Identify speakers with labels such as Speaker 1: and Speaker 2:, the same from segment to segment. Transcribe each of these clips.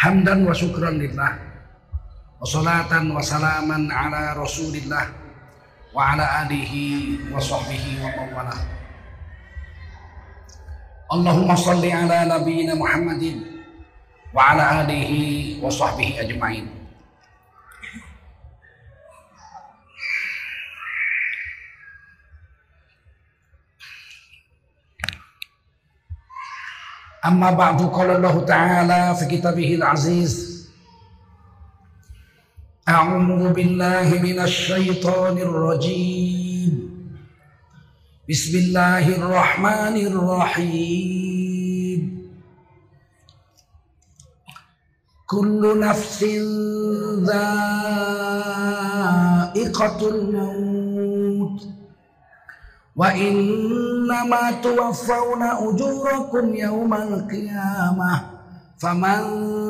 Speaker 1: hamdan wa syukran lillah wa salatan wa salaman ala rasulillah wa ala alihi wa sahbihi wa mawala Allahumma salli ala nabiyina Muhammadin wa ala alihi wa sahbihi ajma'in أما بعد قال الله تعالى في كتابه العزيز أعوذ بالله من الشيطان الرجيم. بسم الله الرحمن الرحيم. كل نفس ذائقة الموت. وإنما توفون أجوركم يوم القيامة فمن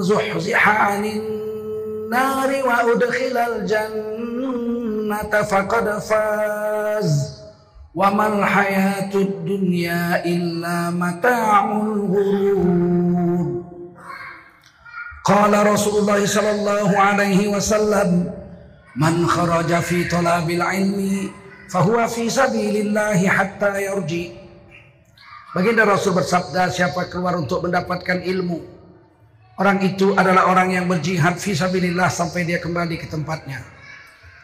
Speaker 1: زحزح عن النار وأدخل الجنة فقد فاز وما الحياة الدنيا إلا متاع الغرور. قال رسول الله صلى الله عليه وسلم من خرج في طلب العلم fahuwa fi sabilillahi hatta yarji. Baginda Rasul bersabda, siapa keluar untuk mendapatkan ilmu, orang itu adalah orang yang berjihad fi sabilillah sampai dia kembali ke tempatnya.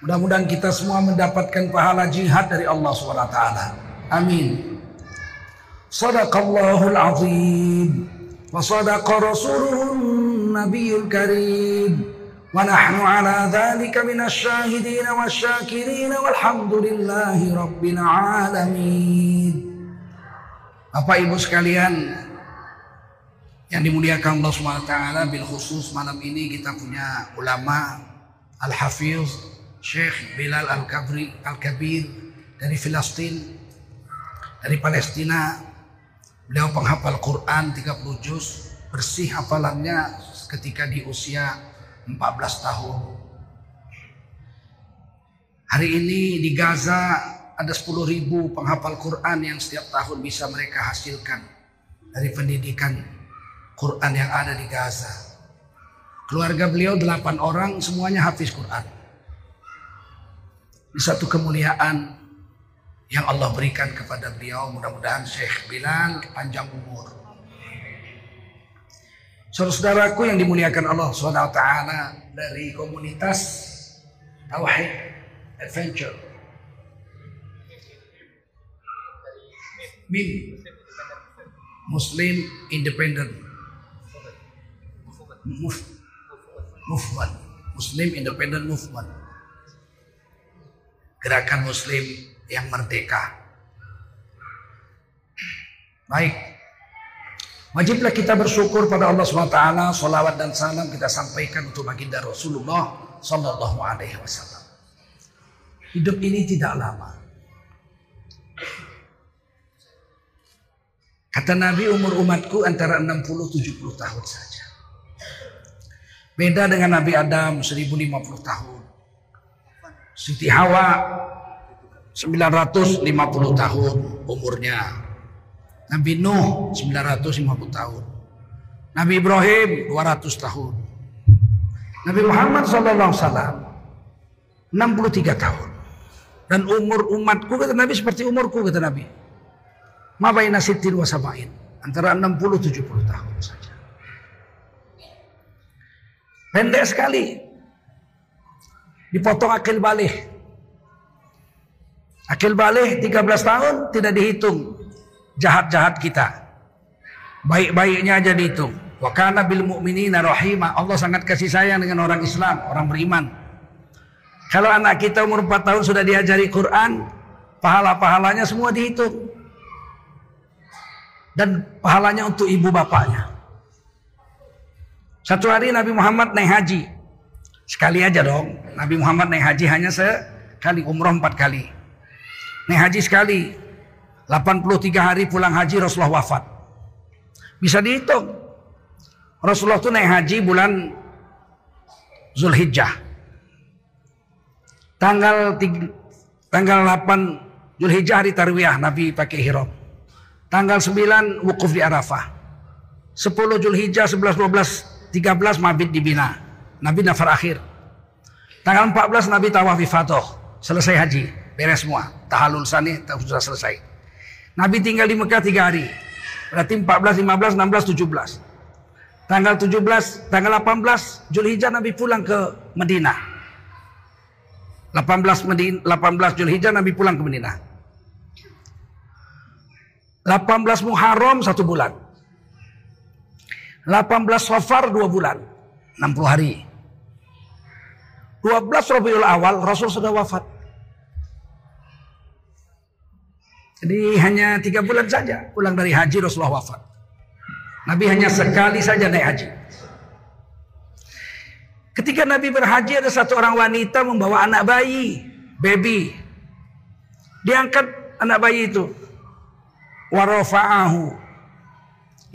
Speaker 1: Mudah-mudahan kita semua mendapatkan pahala jihad dari Allah SWT. Amin. Sadaqallahul azim. Wa sadaqa rasuluhun nabiyul karim. ونحن على ذلك من الشاهدين والشاكرين والحمد لله رب العالمين Bapak Ibu sekalian yang dimuliakan Allah SWT bil khusus malam ini kita punya ulama Al-Hafiz Syekh Bilal Al-Kabri Al-Kabir dari Filistin dari Palestina beliau penghafal Quran 30 juz bersih hafalannya ketika di usia 14 tahun. Hari ini di Gaza ada 10 ribu penghafal Quran yang setiap tahun bisa mereka hasilkan dari pendidikan Quran yang ada di Gaza. Keluarga beliau 8 orang semuanya hafiz Quran. Ini satu kemuliaan yang Allah berikan kepada beliau. Mudah-mudahan Syekh Bilal panjang umur. Saudara-saudaraku yang dimuliakan Allah SWT dari komunitas Tauhid Adventure. MIM Muslim Independent. Movement Muslim Independent Movement Gerakan Muslim yang merdeka. Baik Wajiblah kita bersyukur pada Allah SWT. Salawat dan salam kita sampaikan untuk baginda Rasulullah Sallallahu Alaihi Wasallam. Hidup ini tidak lama. Kata Nabi umur umatku antara 60-70 tahun saja. Beda dengan Nabi Adam 1050 tahun. Siti Hawa 950 tahun umurnya. Nabi Nuh 950 tahun. Nabi Ibrahim 200 tahun. Nabi Muhammad wasallam 63 tahun. Dan umur umatku kata Nabi seperti umurku kata Nabi. Ma baina sittin wa. Antara 60 70 tahun saja. Pendek sekali. Dipotong akil balik. Akil balik 13 tahun tidak dihitung jahat-jahat kita. Baik-baiknya aja dihitung. Wa kana bil mu'minina rahimah. Allah sangat kasih sayang dengan orang Islam, orang beriman. Kalau anak kita umur 4 tahun sudah diajari Quran, pahala-pahalanya semua dihitung. Dan pahalanya untuk ibu bapaknya. Satu hari Nabi Muhammad naik haji. Sekali aja dong. Nabi Muhammad naik haji hanya sekali, umroh empat kali. Naik haji sekali. 83 hari pulang haji Rasulullah wafat. Bisa dihitung. Rasulullah itu naik haji bulan Zulhijjah. Tanggal 3, tanggal 8 Zulhijjah hari Tarwiyah Nabi pakai ihram. Tanggal 9 wukuf di Arafah. 10 Zulhijjah 11 12 13 mabit di Bina. Nabi nafar akhir. Tanggal 14 Nabi tawaf ifadah. Selesai haji. Beres semua. Tahalul sani sudah selesai. Nabi tinggal di Mekah tiga hari. Berarti 14, 15, 16, 17. Tanggal 17, tanggal 18 Julhijjah Nabi pulang ke Madinah. 18 Medina, 18 Julhijjah Nabi pulang ke Madinah. 18 Muharram satu bulan. 18 Safar dua bulan. 60 hari. 12 Rabiul Awal Rasul sudah wafat. Jadi hanya tiga bulan saja pulang dari haji Rasulullah wafat. Nabi hanya sekali saja naik haji. Ketika Nabi berhaji ada satu orang wanita membawa anak bayi, baby. Diangkat anak bayi itu. Warofa'ahu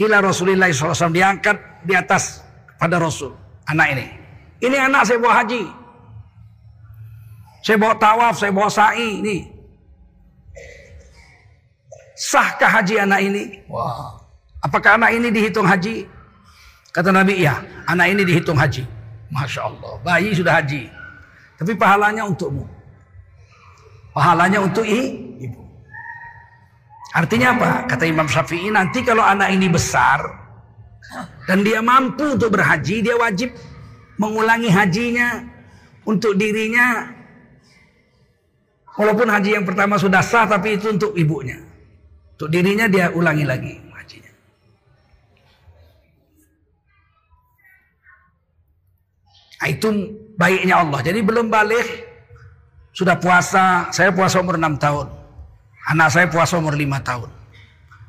Speaker 1: ila Rasulullah SAW diangkat di atas pada Rasul anak ini. Ini anak saya bawa haji. Saya bawa tawaf, saya bawa sa'i ini. Sahkah haji anak ini? Wah. Apakah anak ini dihitung haji? Kata Nabi, iya. Anak ini dihitung haji. Masya Allah. Bayi sudah haji. Tapi pahalanya untukmu. Pahalanya untuk ibu. Artinya apa? Kata Imam Syafi'i, nanti kalau anak ini besar dan dia mampu untuk berhaji, dia wajib mengulangi hajinya untuk dirinya. Walaupun haji yang pertama sudah sah, tapi itu untuk ibunya. Untuk dirinya dia ulangi lagi hajinya. Nah, itu baiknya Allah. Jadi belum balik sudah puasa. Saya puasa umur 6 tahun. Anak saya puasa umur 5 tahun.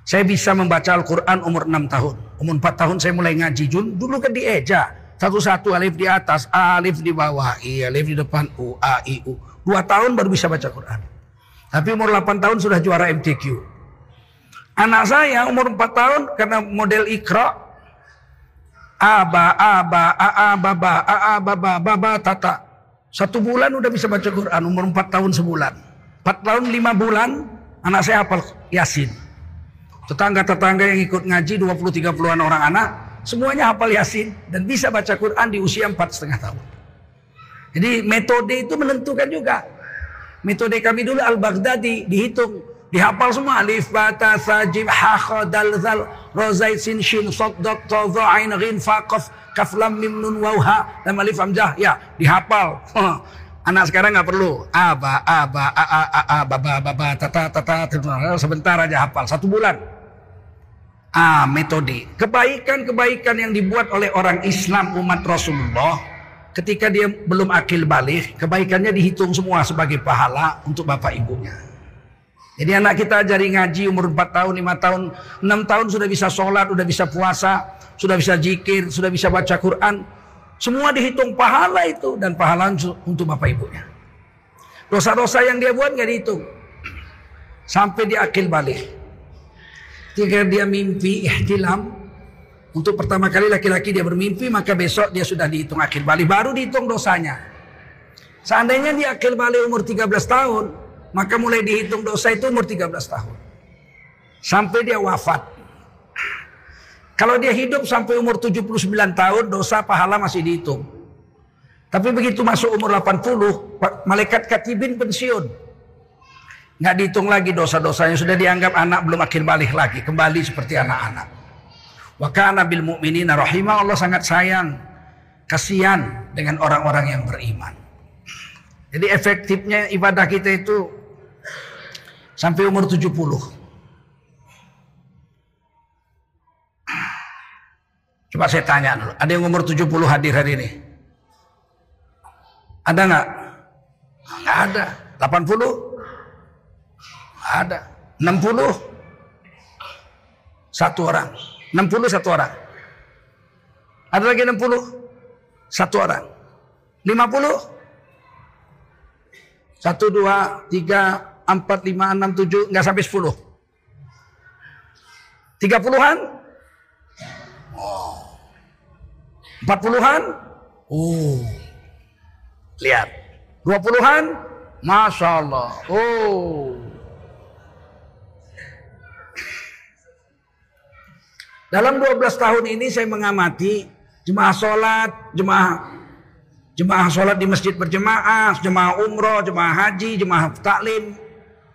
Speaker 1: Saya bisa membaca Al-Quran umur 6 tahun. Umur 4 tahun saya mulai ngaji. Dulu kan dieja. Satu-satu alif di atas, alif di bawah, i, alif di depan, u, a, i, u. Dua tahun baru bisa baca Quran. Tapi umur 8 tahun sudah juara MTQ. Anak saya umur 4 tahun karena model ikra aba aba aa baba aa baba baba tata. Satu bulan udah bisa baca Quran umur 4 tahun sebulan. 4 tahun 5 bulan anak saya hafal Yasin. Tetangga-tetangga yang ikut ngaji 20 30-an orang anak semuanya hafal Yasin dan bisa baca Quran di usia 4 setengah tahun. Jadi metode itu menentukan juga. Metode kami dulu Al-Baghdadi dihitung Dihafal semua alif bata sajib ha kha dal zal ra zaid sin shin sad dad ta dha ain ghin fa qaf kaf lam mim nun waw ha alif hamzah ya dihafal. Anak sekarang nggak perlu aba aba a a a a baba baba tata tata sebentar aja hafal satu bulan. Ah, metode. Kebaikan-kebaikan yang dibuat oleh orang Islam umat Rasulullah ketika dia belum akil balik, kebaikannya dihitung semua sebagai pahala untuk bapak ibunya. Jadi anak kita ajari ngaji umur 4 tahun, 5 tahun, 6 tahun sudah bisa sholat, sudah bisa puasa, sudah bisa jikir, sudah bisa baca Quran. Semua dihitung pahala itu dan pahala untuk bapak ibunya. Dosa-dosa yang dia buat nggak dihitung. Sampai di akil balik. Jika dia mimpi ihtilam, untuk pertama kali laki-laki dia bermimpi, maka besok dia sudah dihitung akil balik. Baru dihitung dosanya. Seandainya dia akil balik umur 13 tahun, maka mulai dihitung dosa itu umur 13 tahun. Sampai dia wafat. Kalau dia hidup sampai umur 79 tahun, dosa pahala masih dihitung. Tapi begitu masuk umur 80, malaikat katibin pensiun. Nggak dihitung lagi dosa-dosanya. Sudah dianggap anak belum akhir balik lagi. Kembali seperti anak-anak. Wa kana bil mu'minina Allah sangat sayang. Kasihan dengan orang-orang yang beriman. Jadi efektifnya ibadah kita itu sampai umur 70. Coba saya tanya dulu, ada yang umur 70 hadir hari ini? Ada nggak? Nggak ada. 80? Ada. 60? Satu orang. 60 satu orang. Ada lagi 60? Satu orang. 50? Satu, dua, tiga, empat, lima, enam, tujuh, nggak sampai sepuluh. Tiga puluhan? Oh. Empat puluhan? Oh. Lihat. Dua puluhan? Masya Allah. Oh. Dalam 12 tahun ini saya mengamati Jemaah sholat, jemaah jemaah sholat di masjid berjemaah, jemaah umroh, jemaah haji, jemaah taklim,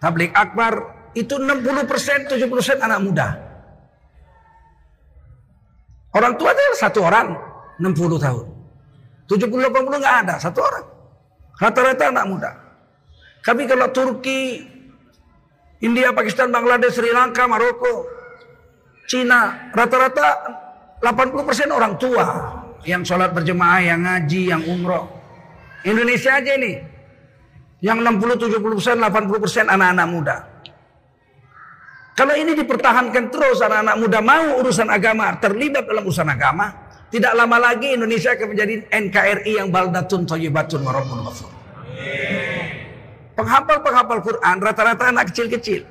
Speaker 1: tablik akbar. Itu 60 persen, 70 persen anak muda. Orang tua adalah satu orang, 60 tahun. 70-80 nggak ada, satu orang. Rata-rata anak muda. Tapi kalau Turki, India, Pakistan, Bangladesh, Sri Lanka, Maroko, Cina, rata-rata 80% orang tua yang sholat berjemaah, yang ngaji, yang umroh. Indonesia aja ini. Yang 60, 70%, 80% anak-anak muda. Kalau ini dipertahankan terus anak-anak muda mau urusan agama, terlibat dalam urusan agama, tidak lama lagi Indonesia akan menjadi NKRI yang baldatun thayyibatun warabun ghafur. Penghafal-penghafal Quran rata-rata anak kecil-kecil.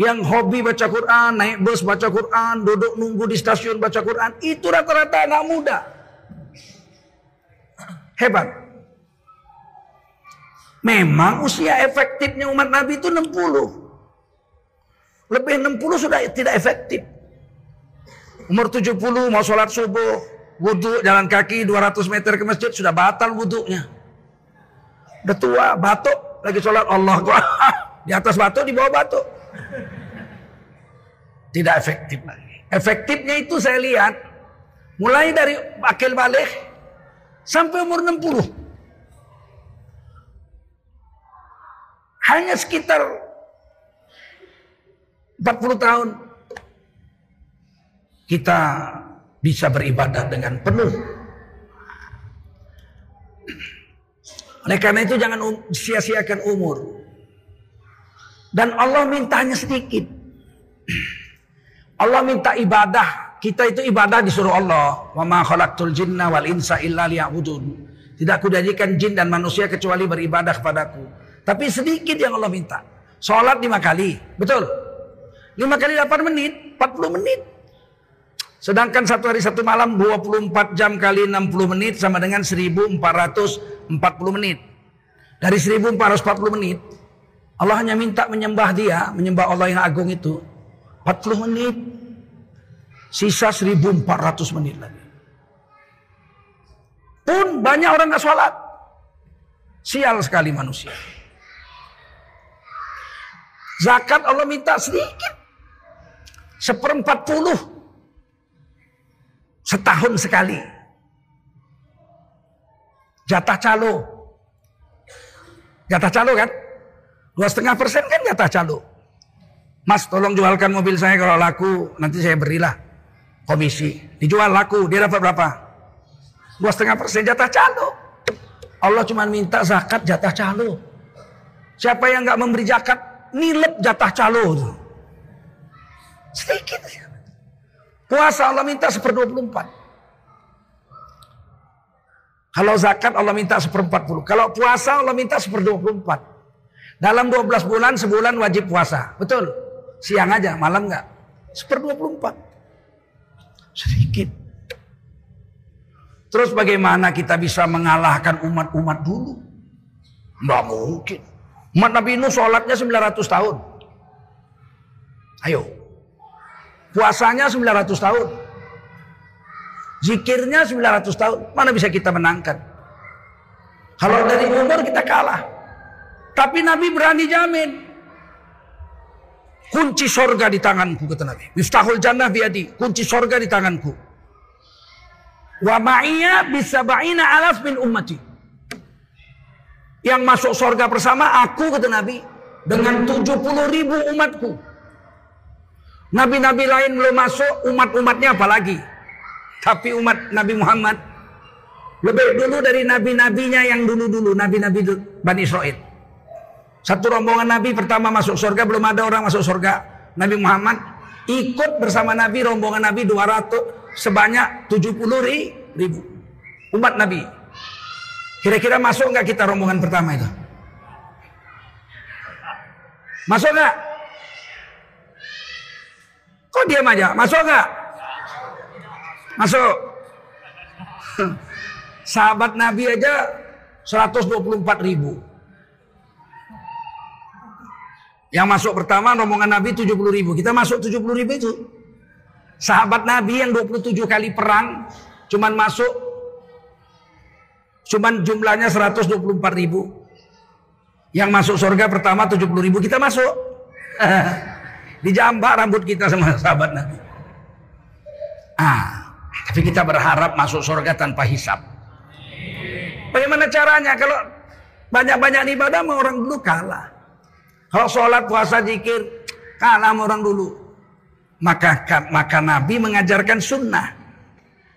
Speaker 1: Yang hobi baca Quran, naik bus baca Quran, duduk nunggu di stasiun baca Quran, itu rata-rata anak muda. Hebat. Memang usia efektifnya umat Nabi itu 60. Lebih 60 sudah tidak efektif. Umur 70 mau sholat subuh, wudhu jalan kaki 200 meter ke masjid sudah batal wudhunya. Udah tua, batuk, lagi sholat Allah di atas batu di bawah batu tidak efektif lagi efektifnya itu saya lihat mulai dari akil balik sampai umur 60 hanya sekitar 40 tahun kita bisa beribadah dengan penuh Oleh karena itu jangan um, sia-siakan umur. Dan Allah mintanya sedikit. Allah minta ibadah. Kita itu ibadah disuruh Allah. Wa ma khalaqtul jinna wal insa illa liya'budun. Tidak kujadikan jin dan manusia kecuali beribadah kepadaku. Tapi sedikit yang Allah minta. Sholat lima kali. Betul? Lima kali 8 menit, 40 menit. Sedangkan satu hari satu malam 24 jam kali 60 menit sama dengan 1440 menit. Dari 1440 menit Allah hanya minta menyembah dia, menyembah Allah yang agung itu 40 menit. Sisa 1400 menit lagi. Pun banyak orang gak sholat. Sial sekali manusia. Zakat Allah minta sedikit. Seperempat puluh Setahun sekali. Jatah calo. Jatah calo kan? Dua setengah persen kan jatah calo. Mas tolong jualkan mobil saya kalau laku. Nanti saya berilah komisi. Dijual laku. Dia dapat berapa? Dua setengah persen jatah calo. Allah cuma minta zakat jatah calo. Siapa yang nggak memberi zakat, nilep jatah calo. Sedikit. Puasa Allah minta seper 24. Kalau zakat Allah minta seper 40. Kalau puasa Allah minta seper 24. Dalam 12 bulan sebulan wajib puasa. Betul? Siang aja, malam enggak. Seper 24. Sedikit. Terus bagaimana kita bisa mengalahkan umat-umat dulu? Enggak mungkin. Umat Nabi Nuh sholatnya 900 tahun. Ayo, Puasanya 900 tahun. Zikirnya 900 tahun. Mana bisa kita menangkan? Kalau dari umur kita kalah. Tapi Nabi berani jamin. Kunci sorga di tanganku kata Nabi. Miftahul jannah biadi. Kunci sorga di tanganku. Wa ma'iyya bisaba'ina alaf min ummati. Yang masuk sorga bersama aku kata Nabi. Dengan 70 ribu umatku. Nabi-nabi lain belum masuk, umat-umatnya apalagi. Tapi umat Nabi Muhammad lebih dulu dari nabi-nabinya yang dulu-dulu, nabi-nabi Bani Israel. Satu rombongan nabi pertama masuk surga, belum ada orang masuk surga. Nabi Muhammad ikut bersama nabi rombongan nabi 200 sebanyak 70 ribu umat nabi. Kira-kira masuk nggak kita rombongan pertama itu? Masuk nggak? Kok diam aja? Masuk nggak? Masuk. Sahabat Nabi aja 124 ribu. Yang masuk pertama rombongan Nabi 70 ribu. Kita masuk 70 ribu itu. Sahabat Nabi yang 27 kali perang cuman masuk cuman jumlahnya 124 ribu. Yang masuk surga pertama 70 ribu kita masuk. Dijambak rambut kita sama sahabat Nabi. Ah, tapi kita berharap masuk surga tanpa hisap. Bagaimana caranya kalau banyak-banyak ibadah sama orang dulu kalah. Kalau sholat, puasa, zikir kalah sama orang dulu. Maka maka Nabi mengajarkan sunnah.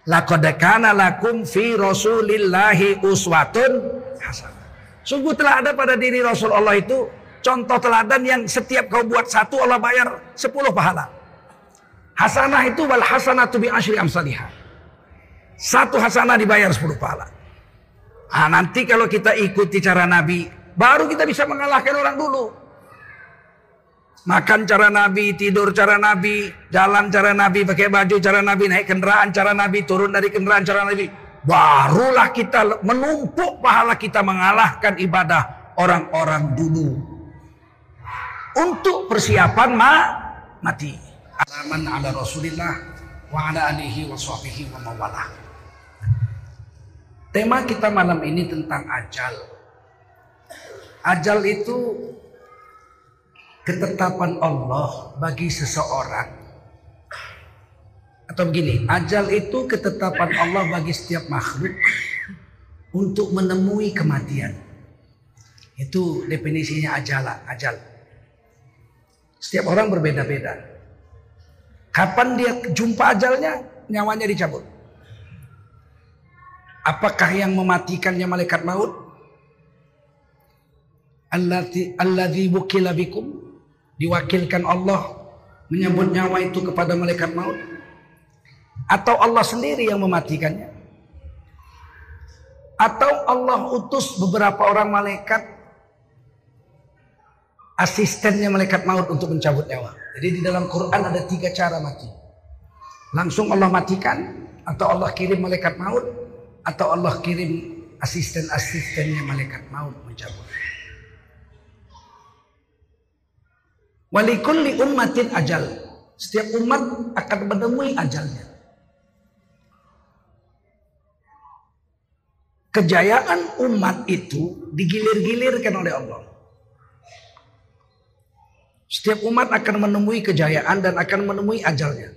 Speaker 1: Laqad kana lakum fi Rasulillahi uswatun hasanah. Sungguh telah ada pada diri Rasulullah itu contoh teladan yang setiap kau buat satu Allah bayar sepuluh pahala. Hasanah itu wal hasanatu bi asyri amsalihah. Satu hasanah dibayar sepuluh pahala. Nah, nanti kalau kita ikuti cara Nabi, baru kita bisa mengalahkan orang dulu. Makan cara Nabi, tidur cara Nabi, jalan cara Nabi, pakai baju cara Nabi, naik kendaraan cara Nabi, turun dari kendaraan cara Nabi. Barulah kita menumpuk pahala kita mengalahkan ibadah orang-orang dulu. Untuk persiapan ma mati. Alaman ala Rasulillah wa ala alihi wa sahbihi wa mawalah. Tema kita malam ini tentang ajal. Ajal itu ketetapan Allah bagi seseorang atau begini, ajal itu ketetapan Allah bagi setiap makhluk untuk menemui kematian. Itu definisinya ajal, ajal. Setiap orang berbeda-beda. Kapan dia jumpa ajalnya, nyawanya dicabut. Apakah yang mematikannya malaikat maut? Alladzi alladzi wukila bikum diwakilkan Allah menyambut nyawa itu kepada malaikat maut atau Allah sendiri yang mematikannya? Atau Allah utus beberapa orang malaikat asistennya malaikat maut untuk mencabut nyawa. Jadi di dalam Quran ada tiga cara mati. Langsung Allah matikan atau Allah kirim malaikat maut atau Allah kirim asisten-asistennya malaikat maut mencabut. Walikulli ummatin ajal. Setiap umat akan menemui ajalnya. kejayaan umat itu digilir-gilirkan oleh Allah. Setiap umat akan menemui kejayaan dan akan menemui ajalnya.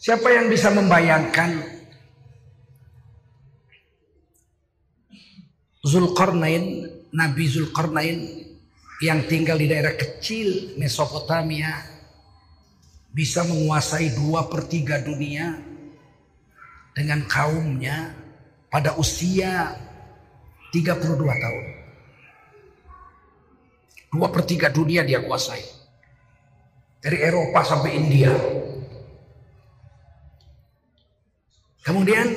Speaker 1: Siapa yang bisa membayangkan Zulkarnain, Nabi Zulkarnain yang tinggal di daerah kecil Mesopotamia bisa menguasai dua per tiga dunia dengan kaumnya pada usia 32 tahun. Dua per tiga dunia dia kuasai. Dari Eropa sampai India. Kemudian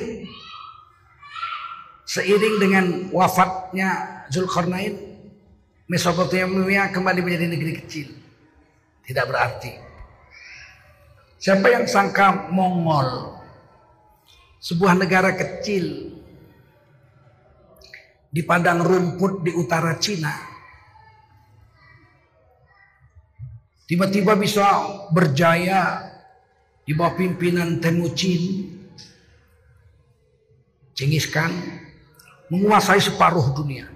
Speaker 1: seiring dengan wafatnya Zulkarnain, Mesopotamia kembali menjadi negeri kecil. Tidak berarti. Siapa yang sangka Mongol, sebuah negara kecil di padang rumput di utara Cina. Tiba-tiba bisa berjaya di bawah pimpinan Temucin. Cengis Khan menguasai separuh dunia.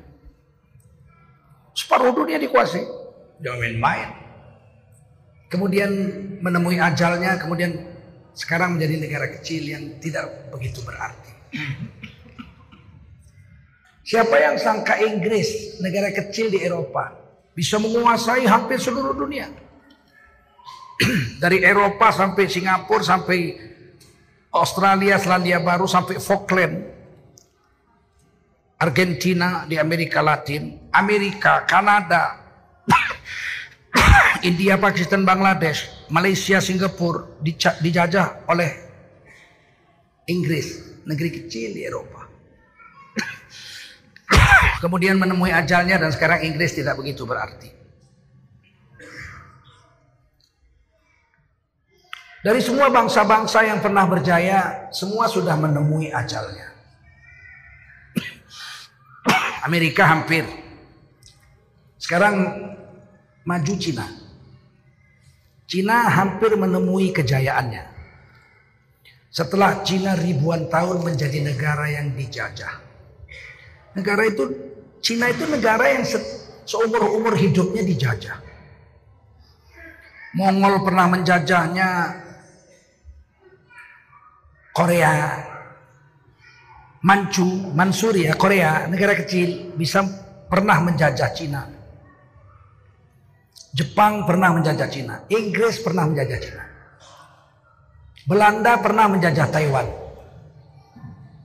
Speaker 1: Separuh dunia dikuasai. Jangan main. Kemudian menemui ajalnya, kemudian sekarang menjadi negara kecil yang tidak begitu berarti. Siapa yang sangka Inggris, negara kecil di Eropa, bisa menguasai hampir seluruh dunia. Dari Eropa sampai Singapura, sampai Australia, Selandia Baru, sampai Falkland. Argentina di Amerika Latin, Amerika, Kanada, India, Pakistan, Bangladesh, Malaysia, Singapura dijajah oleh Inggris, negeri kecil di Eropa. Kemudian menemui ajalnya dan sekarang Inggris tidak begitu berarti. Dari semua bangsa-bangsa yang pernah berjaya, semua sudah menemui ajalnya. Amerika hampir. Sekarang maju Cina. Cina hampir menemui kejayaannya. Setelah Cina ribuan tahun menjadi negara yang dijajah. Negara itu, Cina itu negara yang se seumur-umur hidupnya dijajah. Mongol pernah menjajahnya Korea, Manchu, Mansuria, Korea, negara kecil bisa pernah menjajah Cina. Jepang pernah menjajah Cina, Inggris pernah menjajah Cina. Belanda pernah menjajah Taiwan.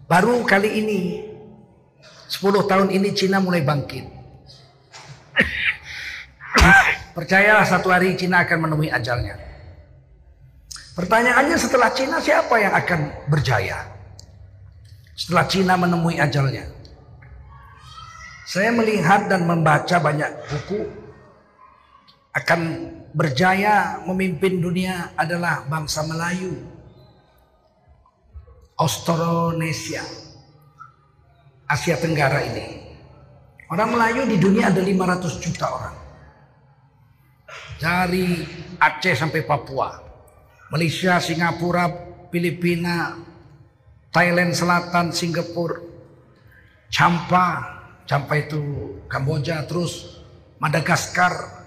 Speaker 1: Baru kali ini 10 tahun ini Cina mulai bangkit. Percayalah satu hari Cina akan menemui ajalnya. Pertanyaannya setelah Cina siapa yang akan berjaya? Setelah Cina menemui ajalnya. Saya melihat dan membaca banyak buku akan berjaya memimpin dunia adalah bangsa Melayu. Austronesia. Asia Tenggara ini. Orang Melayu di dunia ada 500 juta orang. Dari Aceh sampai Papua. Malaysia, Singapura, Filipina, Thailand Selatan, Singapura, Champa, Champa itu Kamboja, terus Madagaskar,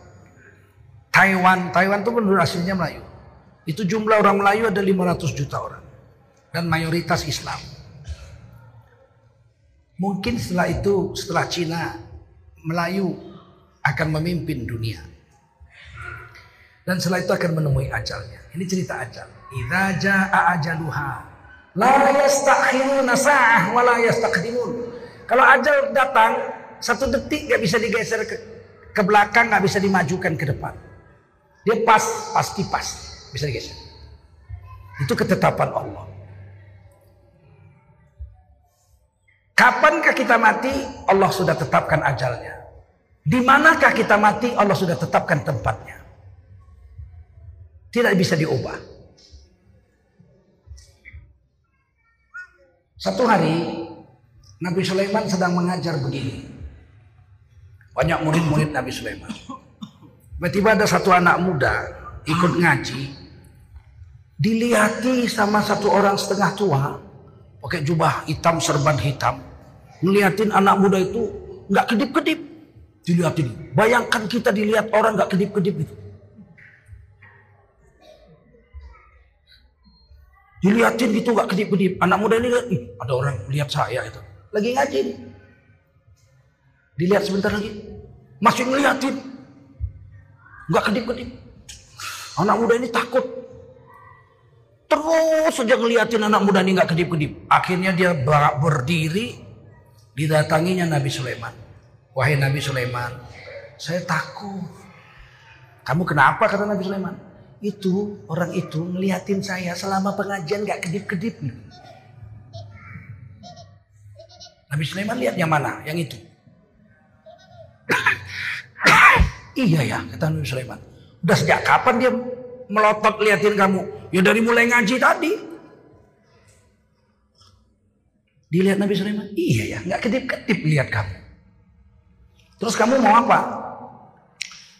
Speaker 1: Taiwan. Taiwan itu penduduk aslinya Melayu. Itu jumlah orang Melayu ada 500 juta orang. Dan mayoritas Islam. Mungkin setelah itu, setelah Cina, Melayu akan memimpin dunia. Dan setelah itu akan menemui ajalnya. Ini cerita ajal. Idza jaa ajaluha La yastakhiruna sa'ah wa la yastaqdimun. Kalau ajal datang, satu detik gak bisa digeser ke, ke belakang, gak bisa dimajukan ke depan. Dia pas, pasti pas. Bisa digeser. Itu ketetapan Allah. Kapankah kita mati? Allah sudah tetapkan ajalnya. Di manakah kita mati? Allah sudah tetapkan tempatnya. Tidak bisa diubah. Satu hari Nabi Sulaiman sedang mengajar begini. Banyak murid-murid Nabi Sulaiman. Tiba-tiba ada satu anak muda ikut ngaji. Dilihati sama satu orang setengah tua. Pakai jubah hitam, serban hitam. Ngeliatin anak muda itu nggak kedip-kedip. Dilihatin. Bayangkan kita dilihat orang nggak kedip-kedip itu. Dilihatin gitu gak kedip-kedip. Anak muda ini lihat, ada orang lihat saya itu. Lagi ngaji. Dilihat sebentar lagi. Masih ngeliatin. Gak kedip-kedip. Anak muda ini takut. Terus saja ngeliatin anak muda ini gak kedip-kedip. Akhirnya dia berdiri. Didatanginya Nabi Sulaiman. Wahai Nabi Sulaiman. Saya takut. Kamu kenapa kata Nabi Sulaiman? itu orang itu ngeliatin saya selama pengajian gak kedip-kedip. Nabi Sulaiman lihat mana? Yang itu. Iya ya, kata Nabi Sulaiman. Udah sejak kapan dia melotot liatin kamu? Ya dari mulai ngaji tadi. Dilihat Nabi Sulaiman, iya ya, nggak kedip-kedip lihat kamu. Terus kamu mau apa?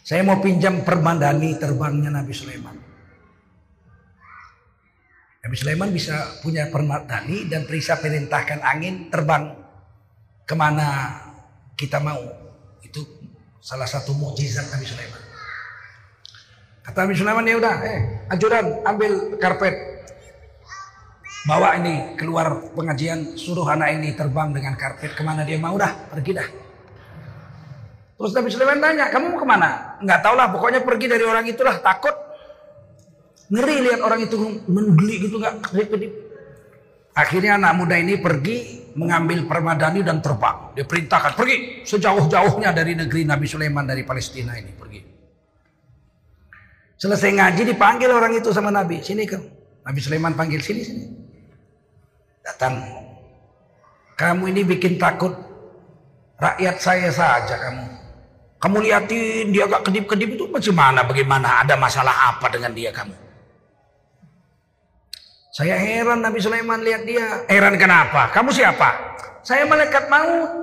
Speaker 1: Saya mau pinjam permandani terbangnya Nabi Sulaiman. Nabi Sulaiman bisa punya permandani dan bisa perintahkan angin terbang ke mana kita mau. Salah satu mukjizat Nabi Sulaiman. Kata Nabi Sulaiman ya udah, eh ajudan ambil karpet, bawa ini keluar pengajian, suruh anak ini terbang dengan karpet ke mana dia mau dah, pergi dah. Terus Nabi Sulaiman tanya, kamu mau ke mana? Nggak tahu lah, pokoknya pergi dari orang itulah, takut. Ngeri lihat orang itu menggeli gitu nggak kedip-kedip. Akhirnya anak muda ini pergi mengambil permadani dan terbang. Dia perintahkan pergi sejauh-jauhnya dari negeri Nabi Sulaiman dari Palestina ini pergi. Selesai ngaji dipanggil orang itu sama Nabi. Sini ke Nabi Sulaiman panggil sini sini. Datang. Kamu ini bikin takut rakyat saya saja kamu. Kamu liatin dia gak kedip-kedip itu bagaimana? Bagaimana? Ada masalah apa dengan dia kamu? Saya heran Nabi Sulaiman lihat dia. Heran kenapa? Kamu siapa? Saya malaikat maut.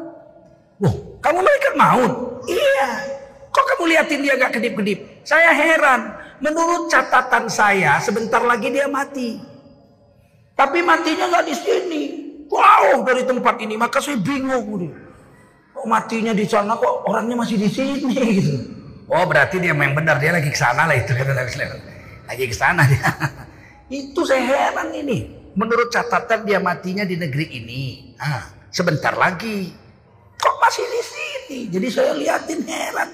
Speaker 1: Wah, kamu malaikat maut? Iya. Kok kamu liatin dia gak kedip-kedip? Saya heran. Menurut catatan saya, sebentar lagi dia mati. Tapi matinya nggak di sini. Wow dari tempat ini. Maka saya bingung. Kok matinya di sana kok orangnya masih di sini gitu. Oh berarti dia memang benar dia lagi ke sana lah itu kata Lagi ke sana dia. itu saya heran ini. Menurut catatan dia matinya di negeri ini. Ah, sebentar lagi. Kok masih di sini? Jadi saya liatin heran.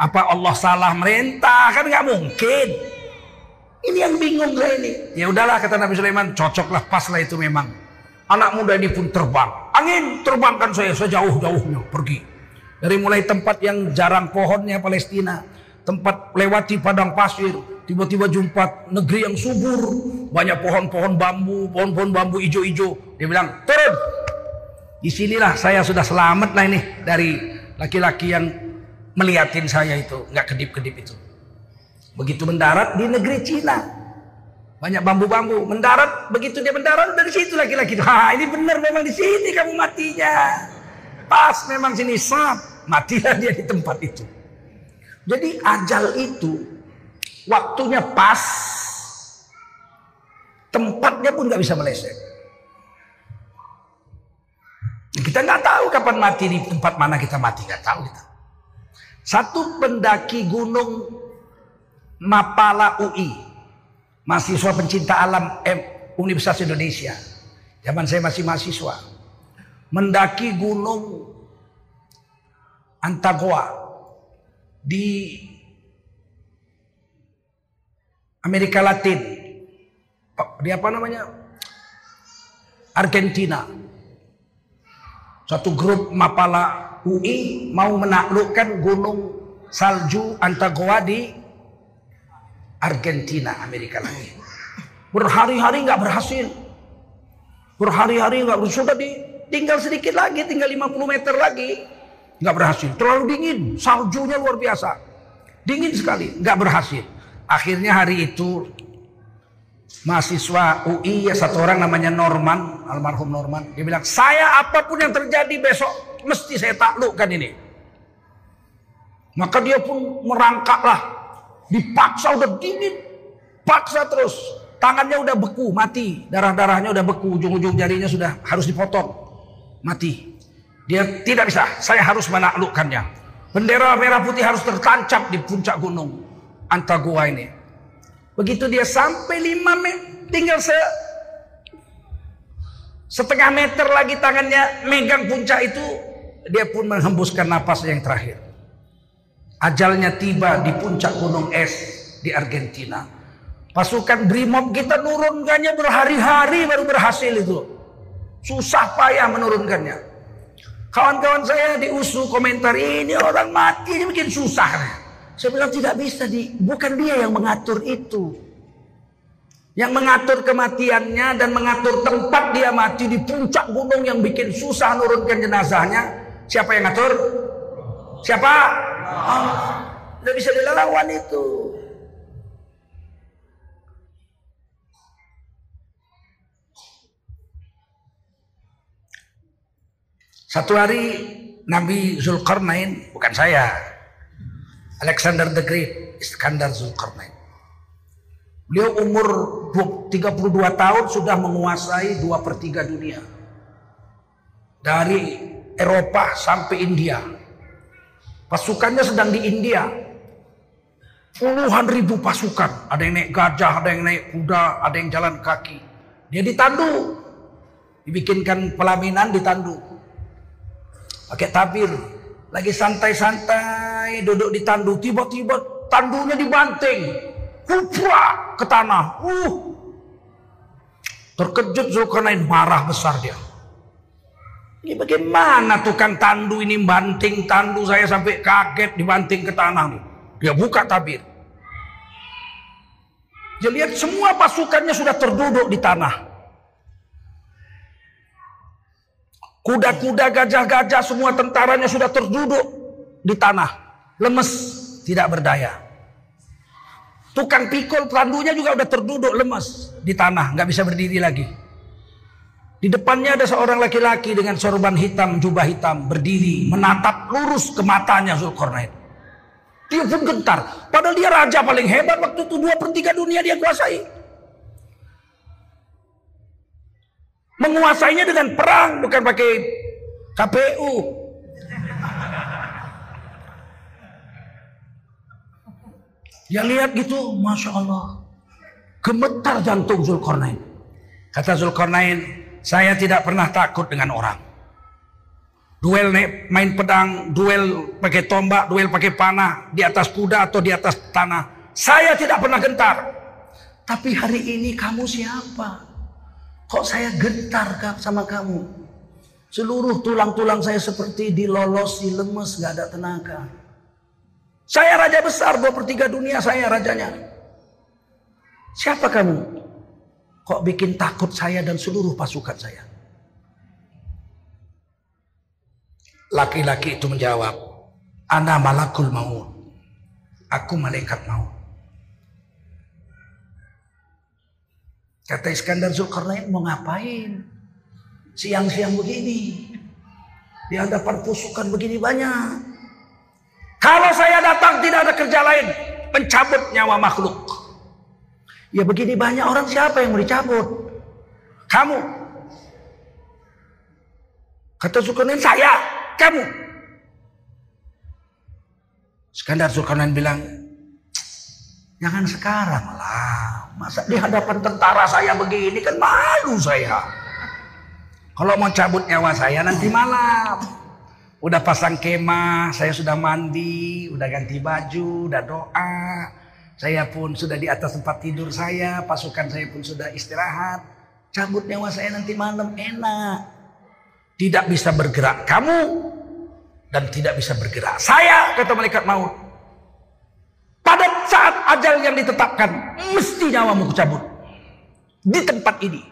Speaker 1: Apa Allah salah merintah? Kan nggak mungkin. Ini yang bingung saya ini. Ya udahlah kata Nabi Sulaiman, cocoklah pas lah itu memang. Anak muda ini pun terbang. Angin terbangkan saya sejauh-jauhnya pergi. Dari mulai tempat yang jarang pohonnya Palestina. Tempat lewati padang pasir. Tiba-tiba jumpa negeri yang subur. Banyak pohon-pohon bambu, pohon-pohon bambu hijau-hijau. Dia bilang, turun. Di sinilah saya sudah selamat lah ini dari laki-laki yang melihatin saya itu. Nggak kedip-kedip itu. Begitu mendarat di negeri Cina. Banyak bambu-bambu. Mendarat, begitu dia mendarat dari situ laki-laki. Ha, ini benar memang di sini kamu matinya. Pas memang sini sap. Matilah dia di tempat itu. Jadi ajal itu waktunya pas. Tempatnya pun nggak bisa meleset. Kita nggak tahu kapan mati di tempat mana kita mati nggak tahu kita. Satu pendaki gunung Mapala UI mahasiswa pencinta alam M, Universitas Indonesia. Zaman saya masih mahasiswa. Mendaki gunung Antagoa di Amerika Latin. Di apa namanya? Argentina. Satu grup Mapala UI mau menaklukkan gunung salju Antagoa di Argentina, Amerika Latin. Berhari-hari nggak berhasil. Berhari-hari nggak berhasil. Sudah di, tinggal sedikit lagi, tinggal 50 meter lagi. Nggak berhasil. Terlalu dingin. Saljunya luar biasa. Dingin sekali. Nggak berhasil. Akhirnya hari itu mahasiswa UI ya satu orang namanya Norman, almarhum Norman. Dia bilang, saya apa pun yang terjadi besok mesti saya taklukkan ini. Maka dia pun merangkaklah Dipaksa udah dingin. Paksa terus. Tangannya udah beku, mati. Darah-darahnya udah beku. Ujung-ujung jarinya sudah harus dipotong. Mati. Dia tidak bisa. Saya harus menaklukkannya. Bendera merah putih harus tertancap di puncak gunung. Antagua ini. Begitu dia sampai 5 meter. Tinggal se setengah meter lagi tangannya megang puncak itu. Dia pun menghembuskan napas yang terakhir. Ajalnya tiba di puncak gunung es di Argentina. Pasukan Brimob kita nurunkannya berhari-hari baru berhasil itu. Susah payah menurunkannya. Kawan-kawan saya di USU komentar ini orang mati ini bikin susah. Saya bilang tidak bisa di, bukan dia yang mengatur itu. Yang mengatur kematiannya dan mengatur tempat dia mati di puncak gunung yang bikin susah nurunkan jenazahnya. Siapa yang ngatur? Siapa? Tidak bisa dilawan itu. Satu hari Nabi Zulkarnain, bukan saya, Alexander the Great, Iskandar Zulkarnain. Beliau umur 32 tahun sudah menguasai dua per 3 dunia. Dari Eropa sampai India. Pasukannya sedang di India. Puluhan ribu pasukan. Ada yang naik gajah, ada yang naik kuda, ada yang jalan kaki. Dia ditandu. Dibikinkan pelaminan ditandu. Pakai tabir. Lagi santai-santai duduk di tandu. Tiba-tiba tandunya dibanting. Kupra ke tanah. Uh. Terkejut Zulkarnain marah besar dia. Ini bagaimana tukang tandu ini banting tandu saya sampai kaget dibanting ke tanah. Dia buka tabir. Dia lihat semua pasukannya sudah terduduk di tanah. Kuda-kuda, gajah-gajah, semua tentaranya sudah terduduk di tanah. Lemes, tidak berdaya. Tukang pikul tandunya juga sudah terduduk lemes di tanah, nggak bisa berdiri lagi. Di depannya ada seorang laki-laki dengan sorban hitam, jubah hitam, berdiri, menatap lurus ke matanya Zulkarnain. Dia pun gentar. Padahal dia raja paling hebat waktu itu dua per dunia dia kuasai. Menguasainya dengan perang, bukan pakai KPU. Ya lihat gitu, Masya Allah. Gemetar jantung Zulkarnain. Kata Zulkarnain, saya tidak pernah takut dengan orang. Duel main pedang, duel pakai tombak, duel pakai panah, di atas kuda atau di atas tanah. Saya tidak pernah gentar. Tapi hari ini kamu siapa? Kok saya gentar sama kamu? Seluruh tulang-tulang saya seperti dilolos, dilemes, gak ada tenaga. Saya raja besar, dua per tiga dunia saya rajanya. Siapa kamu? Kok bikin takut saya dan seluruh pasukan saya? Laki-laki itu menjawab, Ana malakul maut. Aku malaikat maut. Kata Iskandar Zulkarnain mau ngapain? Siang-siang begini. Di hadapan pasukan begini banyak. Kalau saya datang tidak ada kerja lain. Mencabut nyawa makhluk. Ya begini banyak orang siapa yang mau dicabut? Kamu. Kata Zulkarnain saya. Kamu. Skandar Zulkarnain bilang. Jangan sekarang lah. Masa di hadapan tentara saya begini kan malu saya. Kalau mau cabut nyawa saya nanti malam. Udah pasang kemah, saya sudah mandi, udah ganti baju, udah doa. Saya pun sudah di atas tempat tidur saya, pasukan saya pun sudah istirahat. Cabut nyawa saya nanti malam enak. Tidak bisa bergerak kamu dan tidak bisa bergerak saya, kata malaikat maut. Saat ajal yang ditetapkan, mesti nyawamu kucabut. Di tempat ini.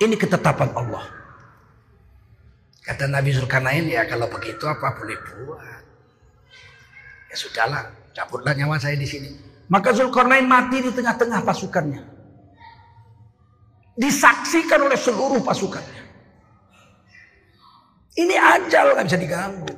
Speaker 1: Ini ketetapan Allah. Kata Nabi Zulkarnain, ya kalau begitu apa boleh buat. Ya sudahlah, cabutlah nyawa saya di sini. Maka Zulkarnain mati di tengah-tengah pasukannya. Disaksikan oleh seluruh pasukannya. Ini ajal nggak bisa diganggu.